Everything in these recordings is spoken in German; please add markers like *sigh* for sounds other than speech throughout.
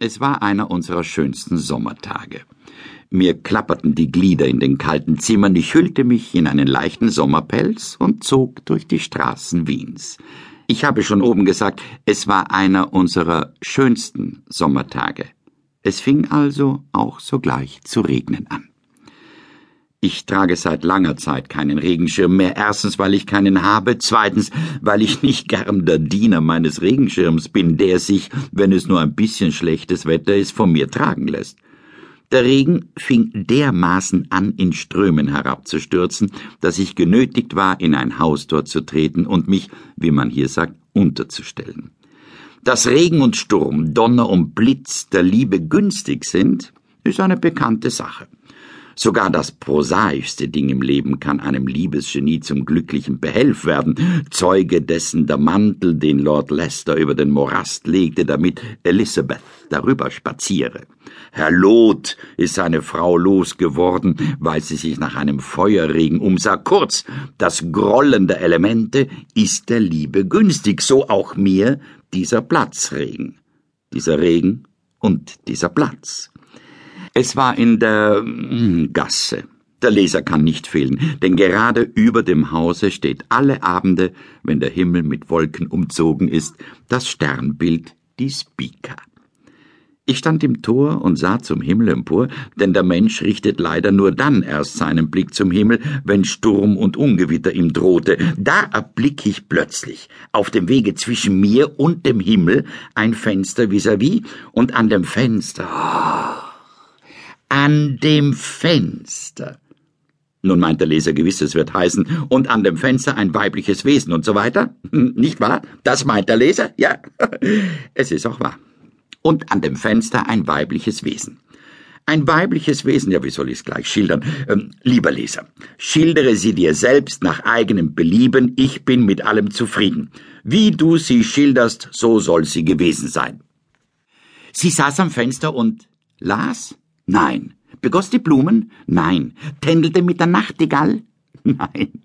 Es war einer unserer schönsten Sommertage. Mir klapperten die Glieder in den kalten Zimmern, ich hüllte mich in einen leichten Sommerpelz und zog durch die Straßen Wiens. Ich habe schon oben gesagt, es war einer unserer schönsten Sommertage. Es fing also auch sogleich zu regnen an. Ich trage seit langer Zeit keinen Regenschirm mehr. Erstens, weil ich keinen habe. Zweitens, weil ich nicht gern der Diener meines Regenschirms bin, der sich, wenn es nur ein bisschen schlechtes Wetter ist, von mir tragen lässt. Der Regen fing dermaßen an, in Strömen herabzustürzen, dass ich genötigt war, in ein Haus dort zu treten und mich, wie man hier sagt, unterzustellen. Dass Regen und Sturm, Donner und Blitz der Liebe günstig sind, ist eine bekannte Sache. Sogar das prosaischste Ding im Leben kann einem Liebesgenie zum glücklichen Behelf werden, Zeuge dessen der Mantel, den Lord Leicester über den Morast legte, damit Elizabeth darüber spaziere. Herr Lot ist seine Frau losgeworden, weil sie sich nach einem Feuerregen umsah. Kurz, das Grollen der Elemente ist der Liebe günstig, so auch mir dieser Platzregen. Dieser Regen und dieser Platz. Es war in der hm, Gasse. Der Leser kann nicht fehlen, denn gerade über dem Hause steht alle Abende, wenn der Himmel mit Wolken umzogen ist, das Sternbild, die Spika. Ich stand im Tor und sah zum Himmel empor, denn der Mensch richtet leider nur dann erst seinen Blick zum Himmel, wenn Sturm und Ungewitter ihm drohte. Da erblick ich plötzlich auf dem Wege zwischen mir und dem Himmel ein Fenster vis-à-vis -vis, und an dem Fenster. Oh, an dem Fenster. Nun meint der Leser gewiss, es wird heißen, und an dem Fenster ein weibliches Wesen und so weiter. Nicht wahr? Das meint der Leser? Ja. *laughs* Es ist auch wahr. Und an dem Fenster ein weibliches Wesen. Ein weibliches Wesen, ja, wie soll ich es gleich schildern? Ähm, lieber Leser, schildere sie dir selbst nach eigenem Belieben, ich bin mit allem zufrieden. Wie du sie schilderst, so soll sie gewesen sein. Sie saß am Fenster und las? Nein. Begoss die Blumen? Nein. Tändelte mit der Nachtigall? *laughs* Nein.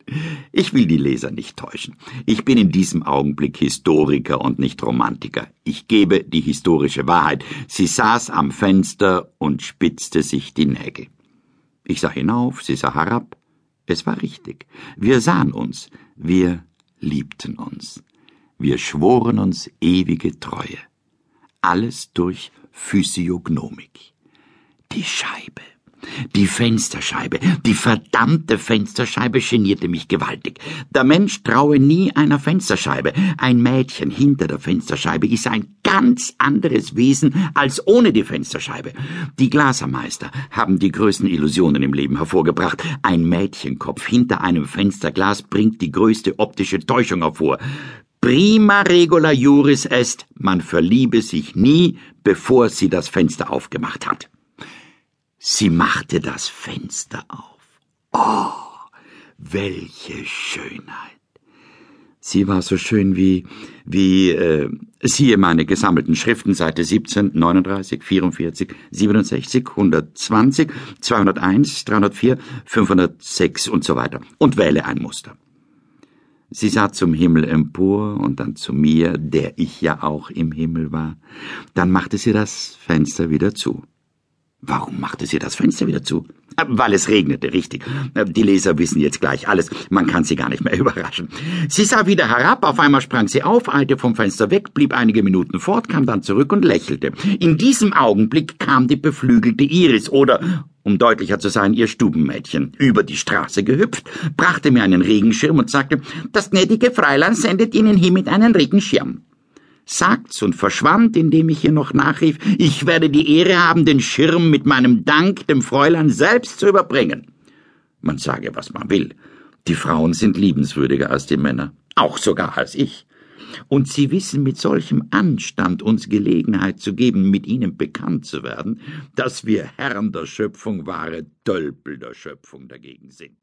Ich will die Leser nicht täuschen. Ich bin in diesem Augenblick Historiker und nicht Romantiker. Ich gebe die historische Wahrheit. Sie saß am Fenster und spitzte sich die Nägel. Ich sah hinauf, sie sah herab. Es war richtig. Wir sahen uns. Wir liebten uns. Wir schworen uns ewige Treue. Alles durch Physiognomik. Die Scheibe. Die Fensterscheibe, die verdammte Fensterscheibe genierte mich gewaltig. Der Mensch traue nie einer Fensterscheibe. Ein Mädchen hinter der Fensterscheibe ist ein ganz anderes Wesen als ohne die Fensterscheibe. Die Glasermeister haben die größten Illusionen im Leben hervorgebracht. Ein Mädchenkopf hinter einem Fensterglas bringt die größte optische Täuschung hervor. Prima regula juris est, man verliebe sich nie, bevor sie das Fenster aufgemacht hat. Sie machte das Fenster auf. Oh, welche Schönheit! Sie war so schön wie, wie, äh, siehe meine gesammelten Schriften, Seite 17, 39, 44, 67, 120, 201, 304, 506 und so weiter. Und wähle ein Muster. Sie sah zum Himmel empor und dann zu mir, der ich ja auch im Himmel war. Dann machte sie das Fenster wieder zu. Warum machte sie das Fenster wieder zu? Äh, weil es regnete, richtig. Äh, die Leser wissen jetzt gleich alles. Man kann sie gar nicht mehr *laughs* überraschen. Sie sah wieder herab, auf einmal sprang sie auf, eilte vom Fenster weg, blieb einige Minuten fort, kam dann zurück und lächelte. In diesem Augenblick kam die beflügelte Iris oder, um deutlicher zu sein, ihr Stubenmädchen, über die Straße gehüpft, brachte mir einen Regenschirm und sagte, das gnädige Fräulein sendet Ihnen hiermit einen Regenschirm sagt's und verschwand, indem ich ihr noch nachrief, ich werde die Ehre haben, den Schirm mit meinem Dank dem Fräulein selbst zu überbringen. Man sage, was man will. Die Frauen sind liebenswürdiger als die Männer, auch sogar als ich. Und sie wissen mit solchem Anstand uns Gelegenheit zu geben, mit ihnen bekannt zu werden, dass wir Herren der Schöpfung wahre Tölpel der Schöpfung dagegen sind.